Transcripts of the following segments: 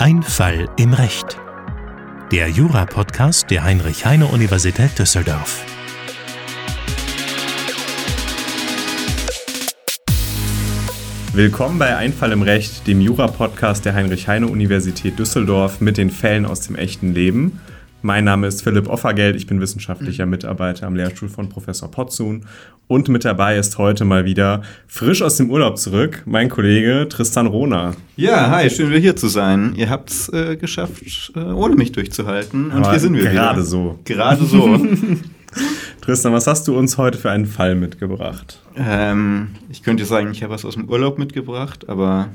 Ein Fall im Recht. Der Jura-Podcast der Heinrich-Heine-Universität Düsseldorf. Willkommen bei Ein Fall im Recht, dem Jura-Podcast der Heinrich-Heine-Universität Düsseldorf mit den Fällen aus dem echten Leben. Mein Name ist Philipp Offergeld, ich bin wissenschaftlicher Mitarbeiter am Lehrstuhl von Professor Potzun und mit dabei ist heute mal wieder frisch aus dem Urlaub zurück mein Kollege Tristan Rohner. Ja, hi, schön wieder hier zu sein. Ihr habt es äh, geschafft, äh, ohne mich durchzuhalten und Aber hier sind wir gerade wieder. so. Gerade so. Tristan, was hast du uns heute für einen Fall mitgebracht? ähm, ich könnte sagen, ich habe was aus dem Urlaub mitgebracht, aber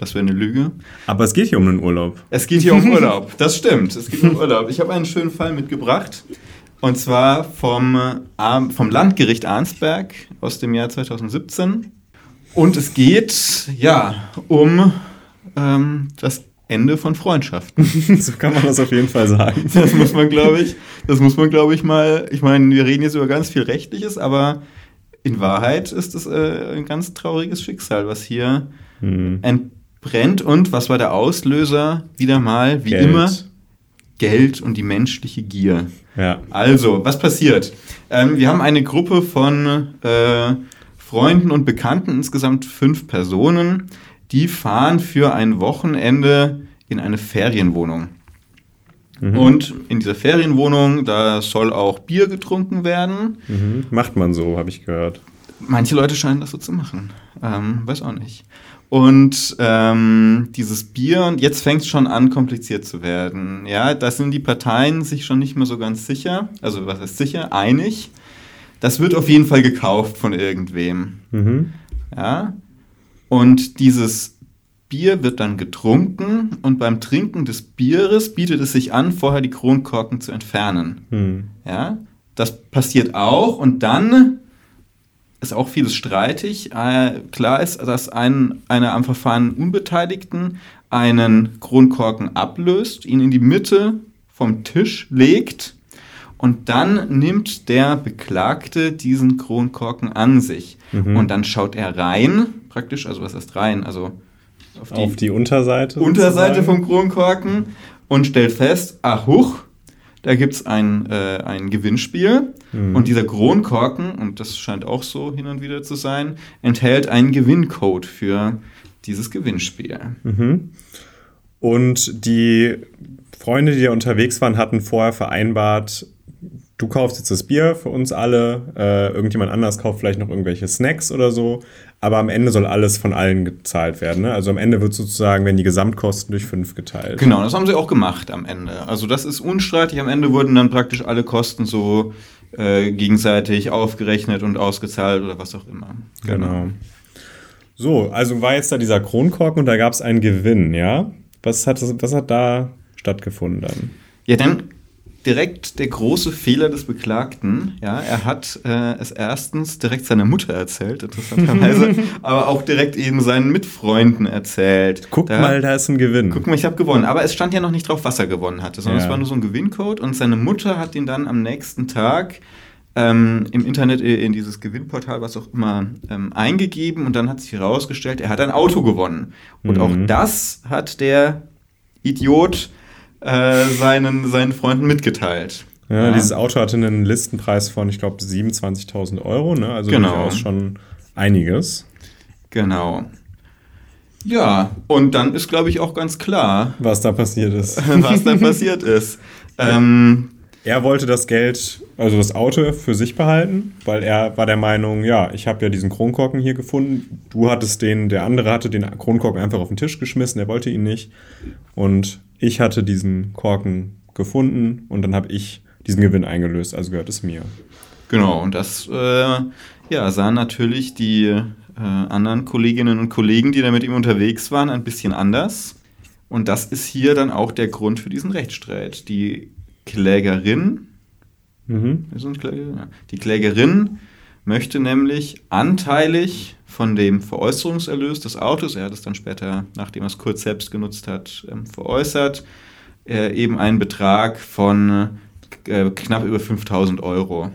das wäre eine Lüge. Aber es geht hier um einen Urlaub. Es geht hier um Urlaub. Das stimmt. Es geht um Urlaub. Ich habe einen schönen Fall mitgebracht. Und zwar vom, äh, Ar- vom Landgericht Arnsberg aus dem Jahr 2017. Und es geht, ja, um ähm, das Ende von Freundschaften. so kann man das auf jeden Fall sagen. Das muss man, glaube ich, das muss man, glaube ich, mal, ich meine, wir reden jetzt über ganz viel Rechtliches, aber in Wahrheit ist es äh, ein ganz trauriges Schicksal, was hier Hm. Entbrennt. Und was war der Auslöser? Wieder mal, wie Geld. immer, Geld und die menschliche Gier. Ja. Also, was passiert? Ähm, wir haben eine Gruppe von äh, Freunden und Bekannten, insgesamt fünf Personen, die fahren für ein Wochenende in eine Ferienwohnung. Und in dieser Ferienwohnung, da soll auch Bier getrunken werden. Mhm. Macht man so, habe ich gehört. Manche Leute scheinen das so zu machen. Ähm, weiß auch nicht. Und ähm, dieses Bier, und jetzt fängt es schon an, kompliziert zu werden. Ja, da sind die Parteien sich schon nicht mehr so ganz sicher. Also, was heißt sicher? Einig. Das wird auf jeden Fall gekauft von irgendwem. Mhm. Ja. Und dieses Bier wird dann getrunken und beim Trinken des Bieres bietet es sich an, vorher die Kronkorken zu entfernen. Hm. Ja, das passiert auch und dann ist auch vieles streitig. Äh, klar ist, dass ein, einer am Verfahren Unbeteiligten einen Kronkorken ablöst, ihn in die Mitte vom Tisch legt und dann nimmt der Beklagte diesen Kronkorken an sich. Mhm. Und dann schaut er rein, praktisch, also was heißt rein? Also auf die, Auf die Unterseite. Unterseite sozusagen. vom Kronkorken und stellt fest, ach huch, da gibt es ein, äh, ein Gewinnspiel Mhm. und dieser Kronkorken, und das scheint auch so hin und wieder zu sein, enthält einen Gewinncode für dieses Gewinnspiel. Mhm. Und die Freunde, die da unterwegs waren, hatten vorher vereinbart, du kaufst jetzt das Bier für uns alle, äh, irgendjemand anders kauft vielleicht noch irgendwelche Snacks oder so, aber am Ende soll alles von allen gezahlt werden. Ne? Also am Ende wird sozusagen, wenn die Gesamtkosten durch fünf geteilt. Genau, das haben sie auch gemacht am Ende. Also das ist unstreitig. Am Ende wurden dann praktisch alle Kosten so äh, gegenseitig aufgerechnet und ausgezahlt oder was auch immer. Genau. So, also war jetzt da dieser Kronkorken und da gab es einen Gewinn, ja? Was hat, das- was hat da stattgefunden dann? Ja, dann direkt der große Fehler des Beklagten. Ja, er hat äh, es erstens direkt seiner Mutter erzählt, interessanterweise, aber auch direkt eben seinen Mitfreunden erzählt. Guck Da- mal, da ist ein Gewinn. Guck mal, ich habe gewonnen. Aber es stand ja noch nicht drauf, was er gewonnen hatte, sondern Ja. es war nur so ein Gewinncode und seine Mutter hat ihn dann am nächsten Tag ähm, im Internet äh, in dieses Gewinnportal, was auch immer, ähm, eingegeben und dann hat sich herausgestellt, er hat ein Auto gewonnen. Und Mhm. auch das hat der Idiot äh, seinen, seinen Freunden mitgeteilt. Ja, dieses Auto hatte einen Listenpreis von, ich glaube, 27.000 Euro, ne? Also Genau. durchaus schon einiges. Genau. Ja, und dann ist, glaube ich, auch ganz klar, Was da passiert ist. was da passiert ist. Ähm, Er wollte das Geld, also das Auto für sich behalten, weil er war der Meinung, ja, ich habe ja diesen Kronkorken hier gefunden. Du hattest den, der andere hatte den Kronkorken einfach auf den Tisch geschmissen, er wollte ihn nicht. Und ich hatte diesen Korken gefunden und dann habe ich diesen Gewinn eingelöst, also gehört es mir. Genau, und das äh, ja, sahen natürlich die äh, anderen Kolleginnen und Kollegen, die da mit ihm unterwegs waren, ein bisschen anders. Und das ist hier dann auch der Grund für diesen Rechtsstreit. Die Klägerin, Mhm. die Klägerin möchte nämlich anteilig von dem Veräußerungserlös des Autos, er hat es dann später, nachdem er es kurz selbst genutzt hat, ähm, veräußert, äh, eben einen Betrag von äh, knapp über 5000 Euro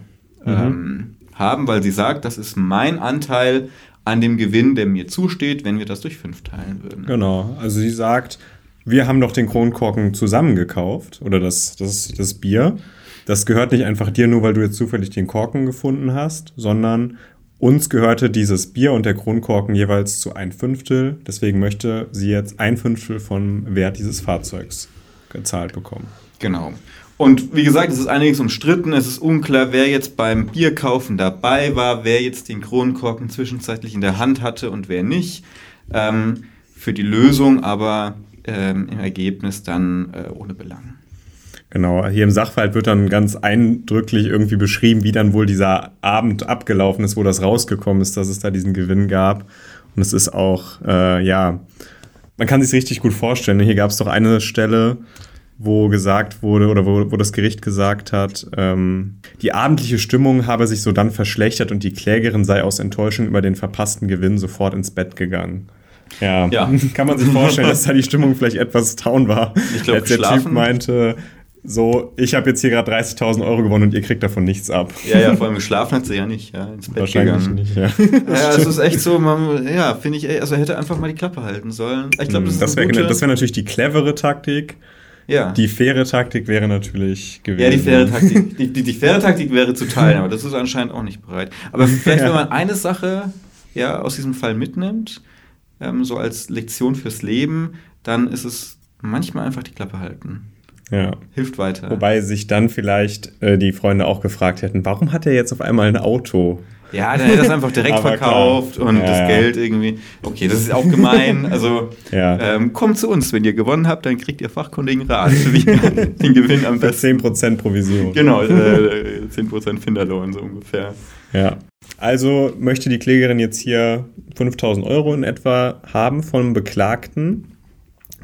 ähm, haben, weil sie sagt, das ist mein Anteil an dem Gewinn, der mir zusteht, wenn wir das durch fünf teilen würden. Genau, also sie sagt, wir haben doch den Kronkorken zusammen gekauft oder das, das, das Bier. Das gehört nicht einfach dir nur, weil du jetzt zufällig den Korken gefunden hast, sondern uns gehörte dieses Bier und der Kronkorken jeweils zu ein Fünftel. Deswegen möchte sie jetzt ein Fünftel vom Wert dieses Fahrzeugs gezahlt bekommen. Genau. Und wie gesagt, es ist einiges umstritten. Es ist unklar, wer jetzt beim Bierkaufen dabei war, wer jetzt den Kronkorken zwischenzeitlich in der Hand hatte und wer nicht. Ähm, für die Lösung aber ähm, im Ergebnis dann äh, ohne Belang. Genau, hier im Sachverhalt wird dann ganz eindrücklich irgendwie beschrieben, wie dann wohl dieser Abend abgelaufen ist, wo das rausgekommen ist, dass es da diesen Gewinn gab. Und es ist auch, äh, ja, man kann sich richtig gut vorstellen. Hier gab es doch eine Stelle, wo gesagt wurde oder wo, wo das Gericht gesagt hat, ähm, die abendliche Stimmung habe sich so dann verschlechtert und die Klägerin sei aus Enttäuschung über den verpassten Gewinn sofort ins Bett gegangen. Ja, ja. kann man sich vorstellen, dass da die Stimmung vielleicht etwas down war. Ich glaube, der Typ meinte, so, ich habe jetzt hier gerade 30.000 Euro gewonnen und ihr kriegt davon nichts ab. Ja, ja, vor allem geschlafen hat sie ja nicht, ja, ins Bett Wahrscheinlich gegangen. nicht, ja. ja, es ist echt so, man, ja, finde ich, also hätte einfach mal die Klappe halten sollen. Ich glaube, das, das wäre wär natürlich die clevere Taktik. Ja. Die faire Taktik wäre natürlich gewesen. Ja, die faire Taktik, die, die, die faire Taktik wäre zu teilen, aber das ist anscheinend auch nicht bereit. Aber vielleicht, ja. wenn man eine Sache ja, aus diesem Fall mitnimmt, ähm, so als Lektion fürs Leben, dann ist es manchmal einfach die Klappe halten. Ja. Hilft weiter. Wobei sich dann vielleicht äh, die Freunde auch gefragt hätten, warum hat er jetzt auf einmal ein Auto? Ja, dann hätte er es einfach direkt verkauft klar. und ja, das ja. Geld irgendwie. Okay, das ist auch gemein. Also ja. ähm, kommt zu uns, wenn ihr gewonnen habt, dann kriegt ihr fachkundigen Rat, wie den Gewinn am besten. 10% Provision. Genau, äh, 10% Finderlohn so ungefähr. Ja. Also möchte die Klägerin jetzt hier 5000 Euro in etwa haben vom Beklagten.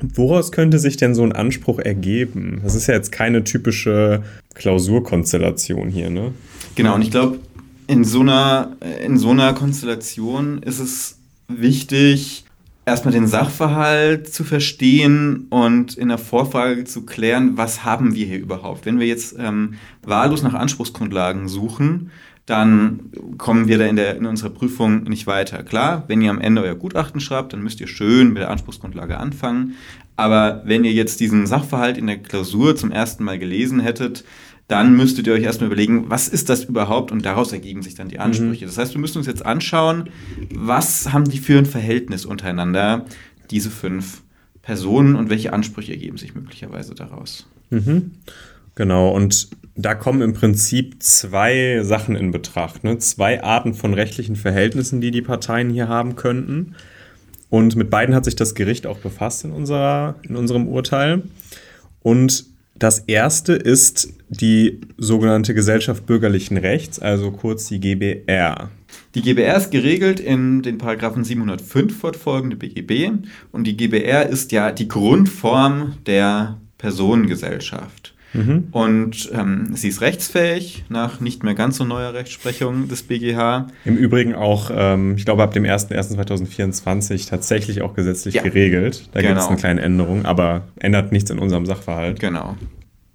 Woraus könnte sich denn so ein Anspruch ergeben? Das ist ja jetzt keine typische Klausurkonstellation hier, ne? Genau, und ich glaube, in, so einer, in so einer Konstellation ist es wichtig, erstmal den Sachverhalt zu verstehen und in der Vorfrage zu klären, was haben wir hier überhaupt. Wenn wir jetzt ähm, wahllos nach Anspruchsgrundlagen suchen, dann kommen wir da in, der, in unserer Prüfung nicht weiter. Klar, wenn ihr am Ende euer Gutachten schreibt, dann müsst ihr schön mit der Anspruchsgrundlage anfangen. Aber wenn ihr jetzt diesen Sachverhalt in der Klausur zum ersten Mal gelesen hättet, dann müsstet ihr euch erstmal überlegen, was ist das überhaupt und daraus ergeben sich dann die Ansprüche. Mhm. Das heißt, wir müssen uns jetzt anschauen, was haben die für ein Verhältnis untereinander, diese fünf Personen und welche Ansprüche ergeben sich möglicherweise daraus. Mhm. Genau, und da kommen im Prinzip zwei Sachen in Betracht. Ne? Zwei Arten von rechtlichen Verhältnissen, die die Parteien hier haben könnten. Und mit beiden hat sich das Gericht auch befasst in, unserer, in unserem Urteil. Und das erste ist die sogenannte Gesellschaft bürgerlichen Rechts, also kurz die GBR. Die GBR ist geregelt in den Paragraphen 705 fortfolgende BGB und die GBR ist ja die Grundform der Personengesellschaft. Mhm. Und ähm, sie ist rechtsfähig nach nicht mehr ganz so neuer Rechtsprechung des BGH. Im Übrigen auch, ähm, ich glaube, ab dem 01.01.2024 tatsächlich auch gesetzlich ja. geregelt. Da genau. gibt es eine kleine Änderung, aber ändert nichts in unserem Sachverhalt. Genau.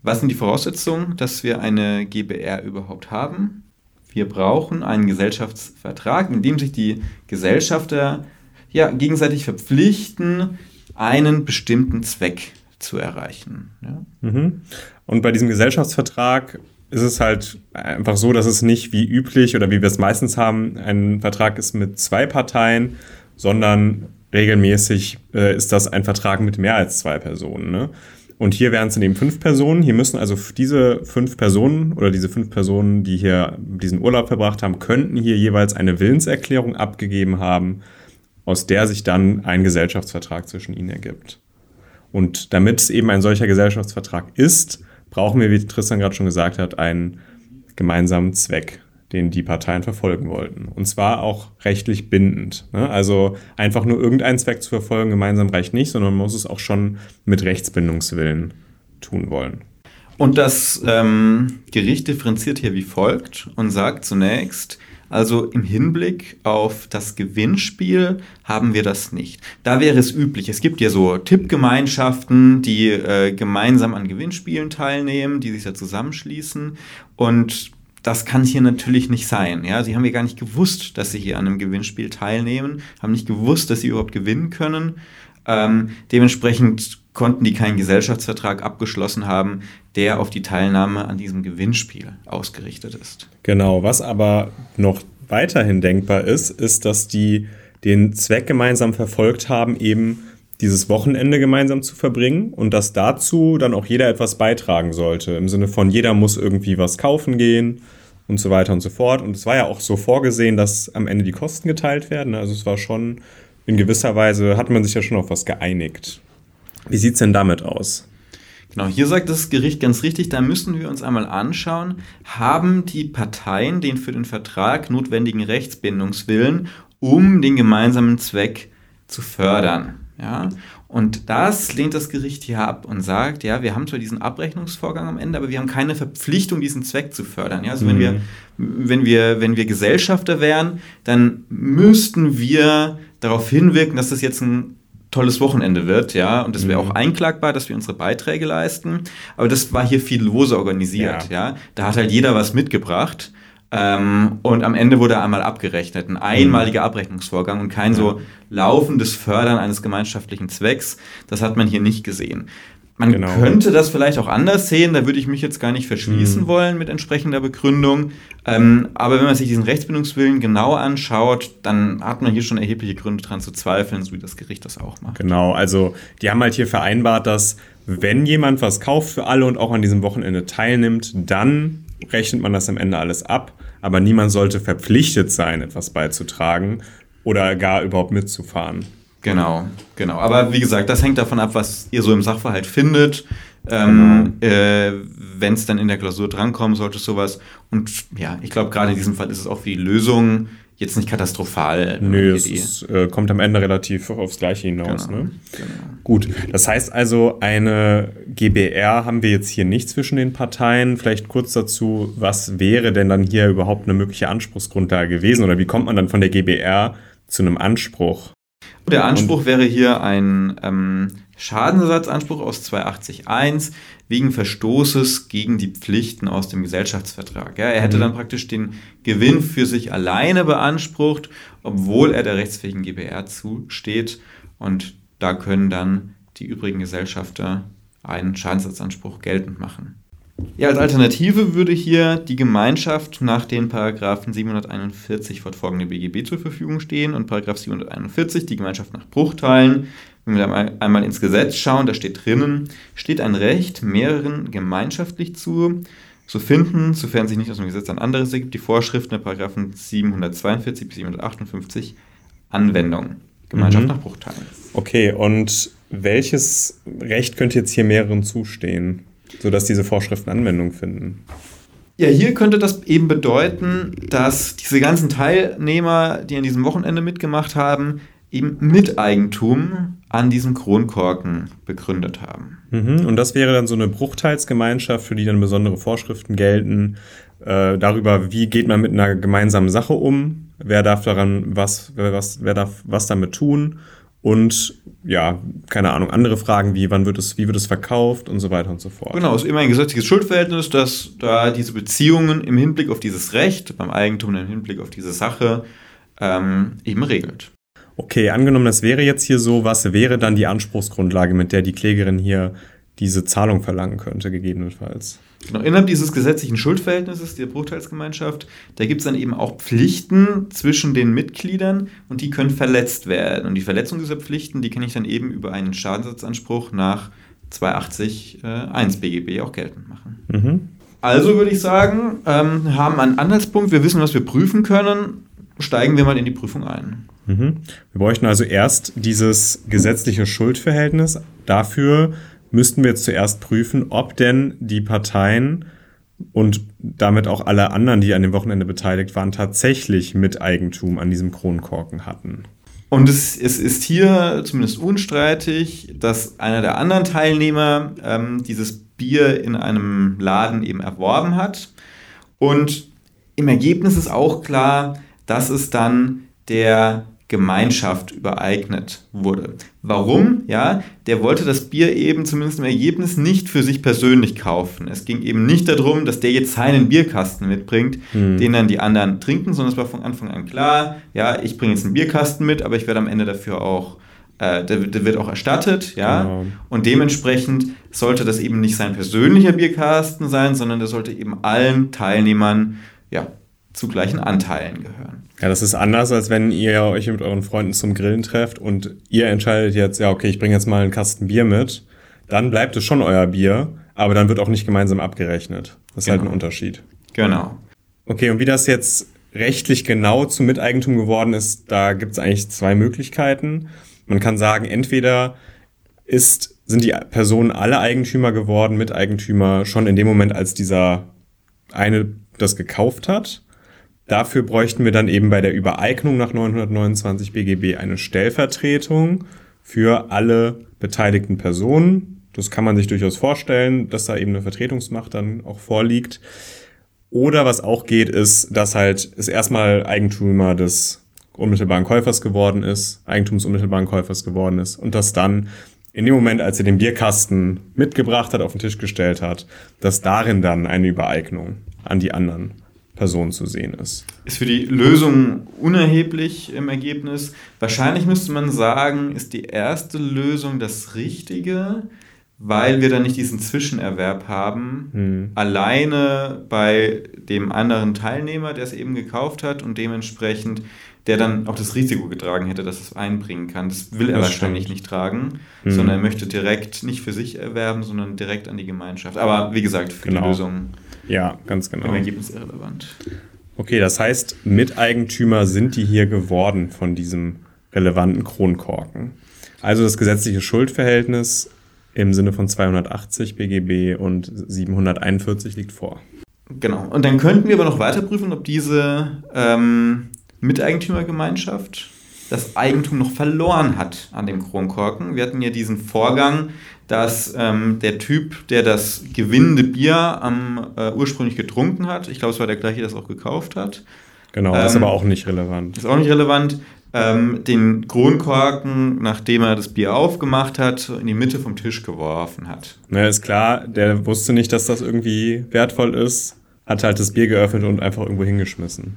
Was sind die Voraussetzungen, dass wir eine GBR überhaupt haben? Wir brauchen einen Gesellschaftsvertrag, in dem sich die Gesellschafter ja, gegenseitig verpflichten, einen bestimmten Zweck zu erreichen. Ja? Mhm. Und bei diesem Gesellschaftsvertrag ist es halt einfach so, dass es nicht wie üblich oder wie wir es meistens haben, ein Vertrag ist mit zwei Parteien, sondern regelmäßig äh, ist das ein Vertrag mit mehr als zwei Personen. Ne? Und hier wären es in eben fünf Personen. Hier müssen also diese fünf Personen oder diese fünf Personen, die hier diesen Urlaub verbracht haben, könnten hier jeweils eine Willenserklärung abgegeben haben, aus der sich dann ein Gesellschaftsvertrag zwischen ihnen ergibt. Und damit es eben ein solcher Gesellschaftsvertrag ist, brauchen wir, wie Tristan gerade schon gesagt hat, einen gemeinsamen Zweck, den die Parteien verfolgen wollten. Und zwar auch rechtlich bindend. Ne? Also einfach nur irgendeinen Zweck zu verfolgen gemeinsam reicht nicht, sondern man muss es auch schon mit Rechtsbindungswillen tun wollen. Und das ähm, Gericht differenziert hier wie folgt und sagt zunächst, also im Hinblick auf das Gewinnspiel haben wir das nicht. Da wäre es üblich. Es gibt ja so Tippgemeinschaften, die äh, gemeinsam an Gewinnspielen teilnehmen, die sich da zusammenschließen. Und das kann hier natürlich nicht sein. Ja? Sie haben ja gar nicht gewusst, dass sie hier an einem Gewinnspiel teilnehmen, haben nicht gewusst, dass sie überhaupt gewinnen können. Ähm, dementsprechend konnten die keinen Gesellschaftsvertrag abgeschlossen haben, der auf die Teilnahme an diesem Gewinnspiel ausgerichtet ist. Genau, was aber noch weiterhin denkbar ist, ist, dass die den Zweck gemeinsam verfolgt haben, eben dieses Wochenende gemeinsam zu verbringen und dass dazu dann auch jeder etwas beitragen sollte. Im Sinne von, jeder muss irgendwie was kaufen gehen und so weiter und so fort. Und es war ja auch so vorgesehen, dass am Ende die Kosten geteilt werden. Also es war schon in gewisser Weise, hat man sich ja schon auf was geeinigt. Wie sieht es denn damit aus? Genau, hier sagt das Gericht ganz richtig, da müssen wir uns einmal anschauen, haben die Parteien den für den Vertrag notwendigen Rechtsbindungswillen, um den gemeinsamen Zweck zu fördern. Ja? Und das lehnt das Gericht hier ab und sagt, ja, wir haben zwar diesen Abrechnungsvorgang am Ende, aber wir haben keine Verpflichtung, diesen Zweck zu fördern. Ja? Also mhm. wenn, wir, wenn, wir, wenn wir Gesellschafter wären, dann müssten wir darauf hinwirken, dass das jetzt ein tolles Wochenende wird, ja, und das wäre mhm. auch einklagbar, dass wir unsere Beiträge leisten, aber das war hier viel lose organisiert, ja, ja? da hat halt jeder was mitgebracht ähm, und am Ende wurde einmal abgerechnet, ein einmaliger Abrechnungsvorgang und kein so laufendes Fördern eines gemeinschaftlichen Zwecks, das hat man hier nicht gesehen. Man genau. könnte das vielleicht auch anders sehen, da würde ich mich jetzt gar nicht verschließen mhm. wollen mit entsprechender Begründung. Ähm, aber wenn man sich diesen Rechtsbindungswillen genau anschaut, dann hat man hier schon erhebliche Gründe daran zu zweifeln, so wie das Gericht das auch macht. Genau, also die haben halt hier vereinbart, dass wenn jemand was kauft für alle und auch an diesem Wochenende teilnimmt, dann rechnet man das am Ende alles ab. Aber niemand sollte verpflichtet sein, etwas beizutragen oder gar überhaupt mitzufahren. Genau, genau. Aber wie gesagt, das hängt davon ab, was ihr so im Sachverhalt findet. Ähm, genau. äh, Wenn es dann in der Klausur drankommen sollte, sowas. Und ja, ich glaube, gerade in diesem Fall ist es auch für die Lösung jetzt nicht katastrophal. Nö, es ist, äh, kommt am Ende relativ aufs Gleiche hinaus. Genau, ne? genau. Gut, das heißt also, eine GBR haben wir jetzt hier nicht zwischen den Parteien. Vielleicht kurz dazu, was wäre denn dann hier überhaupt eine mögliche Anspruchsgrundlage gewesen oder wie kommt man dann von der GBR zu einem Anspruch? Der Anspruch wäre hier ein ähm, Schadensersatzanspruch aus 280.1 wegen Verstoßes gegen die Pflichten aus dem Gesellschaftsvertrag. Ja, er hätte mhm. dann praktisch den Gewinn für sich alleine beansprucht, obwohl er der rechtsfähigen GBR zusteht. Und da können dann die übrigen Gesellschafter einen Schadensersatzanspruch geltend machen. Ja, als Alternative würde hier die Gemeinschaft nach den Paragraphen 741 fortfolgende BGB zur Verfügung stehen und Paragraph 741 die Gemeinschaft nach Bruchteilen wenn wir einmal ins Gesetz schauen, da steht drinnen, steht ein Recht mehreren gemeinschaftlich zu, so finden, sofern sich nicht aus dem Gesetz ein anderes ergibt, die Vorschriften der Paragraphen 742 bis 758 Anwendung. Gemeinschaft mhm. nach Bruchteilen. Okay, und welches Recht könnte jetzt hier mehreren zustehen, sodass diese Vorschriften Anwendung finden? Ja, hier könnte das eben bedeuten, dass diese ganzen Teilnehmer, die an diesem Wochenende mitgemacht haben, eben Miteigentum an diesem Kronkorken begründet haben. Mhm. Und das wäre dann so eine Bruchteilsgemeinschaft, für die dann besondere Vorschriften gelten, äh, darüber, wie geht man mit einer gemeinsamen Sache um, wer darf daran was, wer, was, wer darf was damit tun und ja, keine Ahnung, andere Fragen wie, wann wird es, wie wird es verkauft und so weiter und so fort. Genau, es ist immer ein gesetzliches Schuldverhältnis, das da diese Beziehungen im Hinblick auf dieses Recht, beim Eigentum im Hinblick auf diese Sache ähm, eben regelt. Okay, angenommen, das wäre jetzt hier so, was wäre dann die Anspruchsgrundlage, mit der die Klägerin hier diese Zahlung verlangen könnte, gegebenenfalls? Genau, innerhalb dieses gesetzlichen Schuldverhältnisses der Bruchteilsgemeinschaft, da gibt es dann eben auch Pflichten zwischen den Mitgliedern und die können verletzt werden. Und die Verletzung dieser Pflichten, die kann ich dann eben über einen Schadensersatzanspruch nach 280 äh, 1 BGB auch geltend machen. Mhm. Also würde ich sagen, ähm, haben einen Anhaltspunkt, wir wissen, was wir prüfen können, steigen wir mal in die Prüfung ein. Mhm. Wir bräuchten also erst dieses gesetzliche Schuldverhältnis. Dafür müssten wir jetzt zuerst prüfen, ob denn die Parteien und damit auch alle anderen, die an dem Wochenende beteiligt waren, tatsächlich Miteigentum an diesem Kronkorken hatten. Und es, es ist hier zumindest unstreitig, dass einer der anderen Teilnehmer ähm, dieses Bier in einem Laden eben erworben hat. Und im Ergebnis ist auch klar, dass es dann der Gemeinschaft übereignet wurde. Warum? Ja, der wollte das Bier eben zumindest im Ergebnis nicht für sich persönlich kaufen. Es ging eben nicht darum, dass der jetzt seinen Bierkasten mitbringt, mhm. den dann die anderen trinken, sondern es war von Anfang an klar, ja, ich bringe jetzt einen Bierkasten mit, aber ich werde am Ende dafür auch äh, der, der, wird auch erstattet, ja. Genau. Und dementsprechend sollte das eben nicht sein persönlicher Bierkasten sein, sondern der sollte eben allen Teilnehmern ja, zu gleichen Anteilen gehören. Ja, das ist anders, als wenn ihr euch mit euren Freunden zum Grillen trefft und ihr entscheidet jetzt, ja, okay, ich bringe jetzt mal einen Kasten Bier mit. Dann bleibt es schon euer Bier, aber dann wird auch nicht gemeinsam abgerechnet. Das ist genau. halt ein. Unterschied. Genau. Okay, und wie das jetzt rechtlich genau zum Miteigentum geworden ist, da gibt es eigentlich zwei Möglichkeiten. Man kann sagen, entweder ist, sind die Personen alle Eigentümer geworden, Miteigentümer, schon in dem Moment, als dieser eine das gekauft hat. Dafür bräuchten wir dann eben bei der Übereignung nach 929 BGB eine Stellvertretung für alle beteiligten Personen. Das kann man sich durchaus vorstellen, dass da eben eine Vertretungsmacht dann auch vorliegt. Oder was auch geht, ist, dass halt es erstmal Eigentümer des unmittelbaren Käufers geworden ist, Eigentumsunmittelbaren Käufers geworden ist und dass dann in dem Moment, als er den Bierkasten mitgebracht hat, auf den Tisch gestellt hat, dass darin dann eine Übereignung an die anderen Personen zu sehen ist. Ist für die Lösung unerheblich im Ergebnis. Wahrscheinlich müsste man sagen, ist die erste Lösung das Richtige, weil wir dann nicht diesen Zwischenerwerb haben, hm. alleine bei dem anderen Teilnehmer, der es eben gekauft hat und dementsprechend der dann auch das Risiko getragen hätte, dass es einbringen kann. Das will er das wahrscheinlich stimmt. nicht tragen, hm. sondern er möchte direkt nicht für sich erwerben, sondern direkt an die Gemeinschaft. Aber wie gesagt, für genau. die Lösung ja, ganz genau. im Ergebnis irrelevant. Okay, das heißt, Miteigentümer sind die hier geworden von diesem relevanten Kronkorken. Also das gesetzliche Schuldverhältnis im Sinne von 280 BGB und 741 liegt vor. Genau. Und dann könnten wir aber noch weiter prüfen, ob diese ähm, Miteigentümergemeinschaft das Eigentum noch verloren hat an dem Kronkorken. Wir hatten ja diesen Vorgang, dass ähm, der Typ, der das gewinnende Bier am, äh, ursprünglich getrunken hat, ich glaube, es war der gleiche, der es auch gekauft hat. Genau, ähm, ist aber auch nicht relevant. Ist auch nicht relevant. Ähm, den Kronkorken, nachdem er das Bier aufgemacht hat, in die Mitte vom Tisch geworfen hat. Na, ist klar, der wusste nicht, dass das irgendwie wertvoll ist, hat halt das Bier geöffnet und einfach irgendwo hingeschmissen.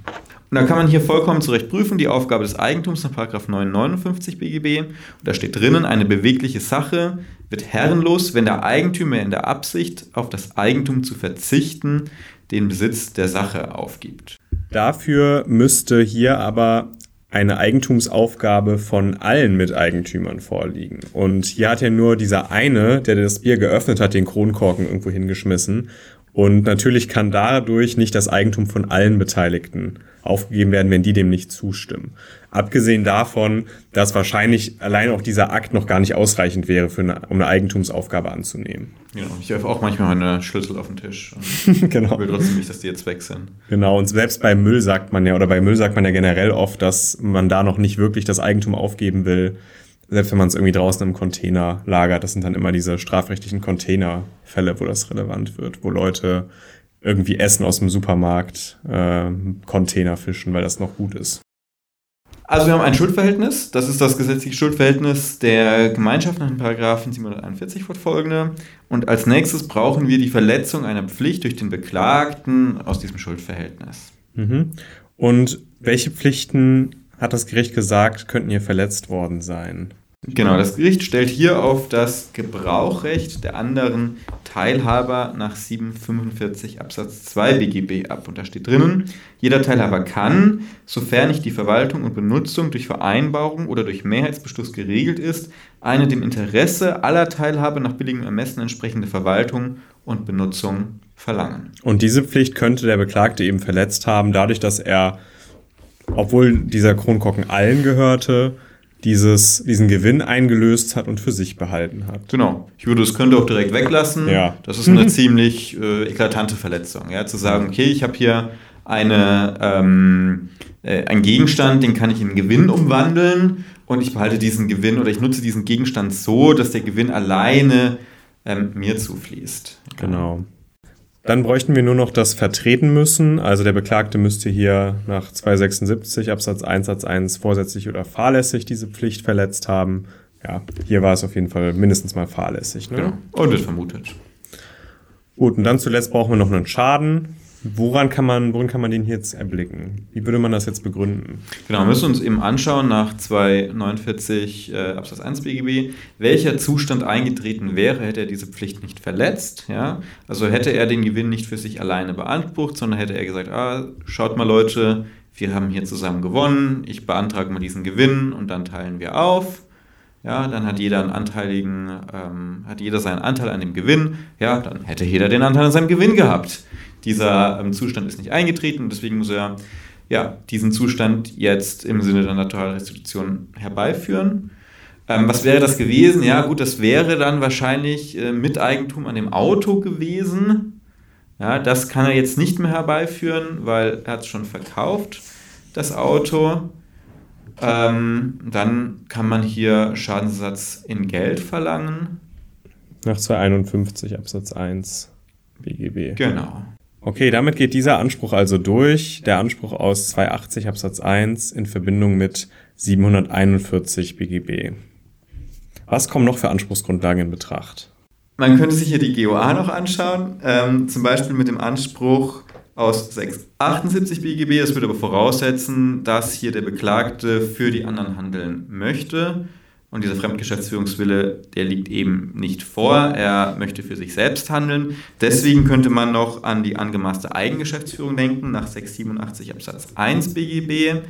Und da kann man hier vollkommen zurecht prüfen, die Aufgabe des Eigentums nach 959 BGB. Und da steht drinnen, eine bewegliche Sache wird herrenlos, wenn der Eigentümer in der Absicht, auf das Eigentum zu verzichten, den Besitz der Sache aufgibt. Dafür müsste hier aber eine Eigentumsaufgabe von allen Miteigentümern vorliegen. Und hier hat ja nur dieser eine, der das Bier geöffnet hat, den Kronkorken irgendwo hingeschmissen. Und natürlich kann dadurch nicht das Eigentum von allen Beteiligten aufgegeben werden, wenn die dem nicht zustimmen. Abgesehen davon, dass wahrscheinlich allein auch dieser Akt noch gar nicht ausreichend wäre, für eine, um eine Eigentumsaufgabe anzunehmen. Genau, ich werfe auch manchmal meine Schlüssel auf den Tisch und genau. will trotzdem nicht, dass die jetzt weg sind. Genau, und selbst bei Müll sagt man ja, oder bei Müll sagt man ja generell oft, dass man da noch nicht wirklich das Eigentum aufgeben will, selbst wenn man es irgendwie draußen im Container lagert. Das sind dann immer diese strafrechtlichen Containerfälle, wo das relevant wird, wo Leute irgendwie Essen aus dem Supermarkt äh, Container fischen, weil das noch gut ist. Also wir haben ein Schuldverhältnis, das ist das gesetzliche Schuldverhältnis der Gemeinschaft nach den Paragraphen 741 fortfolgende. Und als nächstes brauchen wir die Verletzung einer Pflicht durch den Beklagten aus diesem Schuldverhältnis. Mhm. Und welche Pflichten, hat das Gericht gesagt, könnten hier verletzt worden sein? Genau, das Gericht stellt hier auf das Gebrauchrecht der anderen Teilhaber nach 745 Absatz 2 BGB ab. Und da steht drinnen, jeder Teilhaber kann, sofern nicht die Verwaltung und Benutzung durch Vereinbarung oder durch Mehrheitsbeschluss geregelt ist, eine dem Interesse aller Teilhaber nach billigem Ermessen entsprechende Verwaltung und Benutzung verlangen. Und diese Pflicht könnte der Beklagte eben verletzt haben, dadurch, dass er, obwohl dieser Kronkorken allen gehörte, dieses, diesen Gewinn eingelöst hat und für sich behalten hat. Genau. Ich würde es könnte auch direkt weglassen. Ja. Das ist eine ziemlich äh, eklatante Verletzung. Ja, zu sagen, okay, ich habe hier eine, ähm, äh, einen Gegenstand, den kann ich in Gewinn umwandeln und ich behalte diesen Gewinn oder ich nutze diesen Gegenstand so, dass der Gewinn alleine ähm, mir zufließt. Genau. Dann bräuchten wir nur noch das Vertreten müssen. Also der Beklagte müsste hier nach 276 Absatz 1 Satz 1 vorsätzlich oder fahrlässig diese Pflicht verletzt haben. Ja, hier war es auf jeden Fall mindestens mal fahrlässig. Ne? Genau. Und wird vermutet. Gut, und dann zuletzt brauchen wir noch einen Schaden. Woran kann man, woran kann man den jetzt erblicken? Wie würde man das jetzt begründen? Genau, wir müssen uns eben anschauen nach 249 äh, Absatz 1 BGB, welcher Zustand eingetreten wäre, hätte er diese Pflicht nicht verletzt. Ja? Also hätte er den Gewinn nicht für sich alleine beansprucht, sondern hätte er gesagt, ah, schaut mal Leute, wir haben hier zusammen gewonnen, ich beantrage mal diesen Gewinn und dann teilen wir auf. Ja, dann hat jeder einen anteiligen, ähm, hat jeder seinen Anteil an dem Gewinn. Ja, dann hätte jeder den Anteil an seinem Gewinn gehabt. Dieser ähm, Zustand ist nicht eingetreten und deswegen muss er ja, diesen Zustand jetzt im Sinne der Naturalrestitution herbeiführen. Ähm, was wäre das gewesen? Ja, gut, das wäre dann wahrscheinlich äh, Miteigentum an dem Auto gewesen. Ja, das kann er jetzt nicht mehr herbeiführen, weil er hat es schon verkauft, das Auto. Ähm, dann kann man hier Schadensersatz in Geld verlangen. Nach 251 Absatz 1 BGB. Genau. Okay, damit geht dieser Anspruch also durch. Der Anspruch aus 280 Absatz 1 in Verbindung mit 741 BGB. Was kommen noch für Anspruchsgrundlagen in Betracht? Man könnte sich hier die GOA noch anschauen, ähm, zum Beispiel mit dem Anspruch aus 678 BGB. Das würde aber voraussetzen, dass hier der Beklagte für die anderen handeln möchte. Und dieser Fremdgeschäftsführungswille, der liegt eben nicht vor. Er möchte für sich selbst handeln. Deswegen könnte man noch an die angemaßte Eigengeschäftsführung denken, nach 687 Absatz 1 BGB.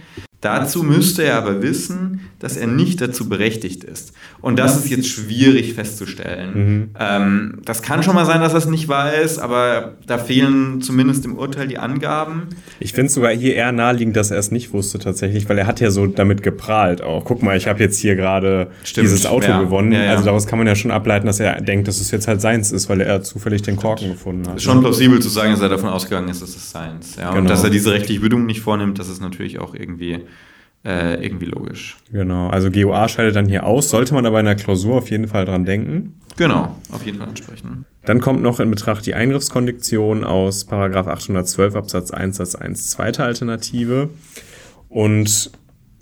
Dazu müsste er aber wissen, dass er nicht dazu berechtigt ist. Und das ist jetzt schwierig festzustellen. Mhm. Ähm, das kann schon mal sein, dass er es nicht weiß, aber da fehlen zumindest im Urteil die Angaben. Ich finde es sogar hier eher naheliegend, dass er es nicht wusste tatsächlich, weil er hat ja so damit geprahlt auch. Guck mal, ich habe jetzt hier gerade dieses Auto ja. gewonnen. Ja, ja. Also daraus kann man ja schon ableiten, dass er denkt, dass es jetzt halt seins ist, weil er zufällig den Korken gefunden hat. Ist schon plausibel zu sagen, dass er davon ausgegangen ist, dass es seins. Ja. Genau. Und dass er diese rechtliche Bedingung nicht vornimmt, das ist natürlich auch irgendwie äh, irgendwie logisch. Genau, also GOA scheidet dann hier aus, sollte man aber in der Klausur auf jeden Fall dran denken. Genau, auf jeden Fall ansprechen. Dann kommt noch in Betracht die Eingriffskondition aus 812 Absatz 1 Satz 1 zweite Alternative. Und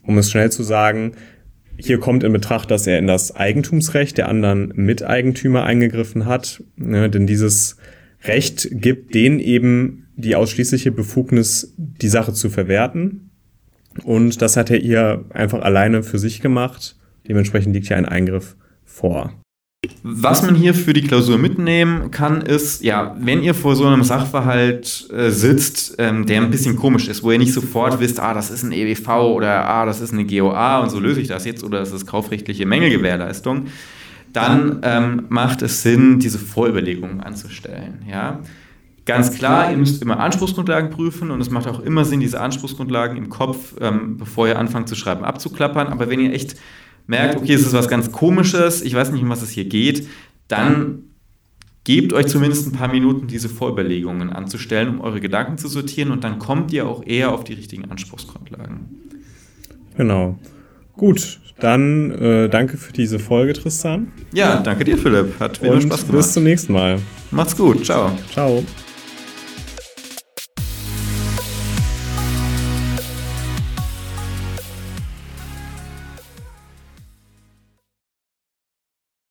um es schnell zu sagen, hier kommt in Betracht, dass er in das Eigentumsrecht der anderen Miteigentümer eingegriffen hat, ne, denn dieses Recht gibt denen eben die ausschließliche Befugnis, die Sache zu verwerten und das hat er ihr einfach alleine für sich gemacht. Dementsprechend liegt hier ein Eingriff vor. Was man hier für die Klausur mitnehmen kann, ist, ja, wenn ihr vor so einem Sachverhalt äh, sitzt, ähm, der ein bisschen komisch ist, wo ihr nicht sofort wisst, ah, das ist ein EWV oder ah, das ist eine GOA und so löse ich das jetzt oder das ist kaufrechtliche Mängelgewährleistung, dann ähm, macht es Sinn, diese Vorüberlegungen anzustellen. Ja? Ganz klar, ihr müsst immer Anspruchsgrundlagen prüfen und es macht auch immer Sinn, diese Anspruchsgrundlagen im Kopf, ähm, bevor ihr anfangt zu schreiben, abzuklappern. Aber wenn ihr echt merkt, okay, es ist was ganz Komisches, ich weiß nicht, um was es hier geht, dann gebt euch zumindest ein paar Minuten, diese Vorüberlegungen anzustellen, um eure Gedanken zu sortieren und dann kommt ihr auch eher auf die richtigen Anspruchsgrundlagen. Genau. Gut, dann äh, danke für diese Folge, Tristan. Ja, danke dir, Philipp. Hat mir Spaß gemacht. Bis zum nächsten Mal. Macht's gut. Ciao. Ciao.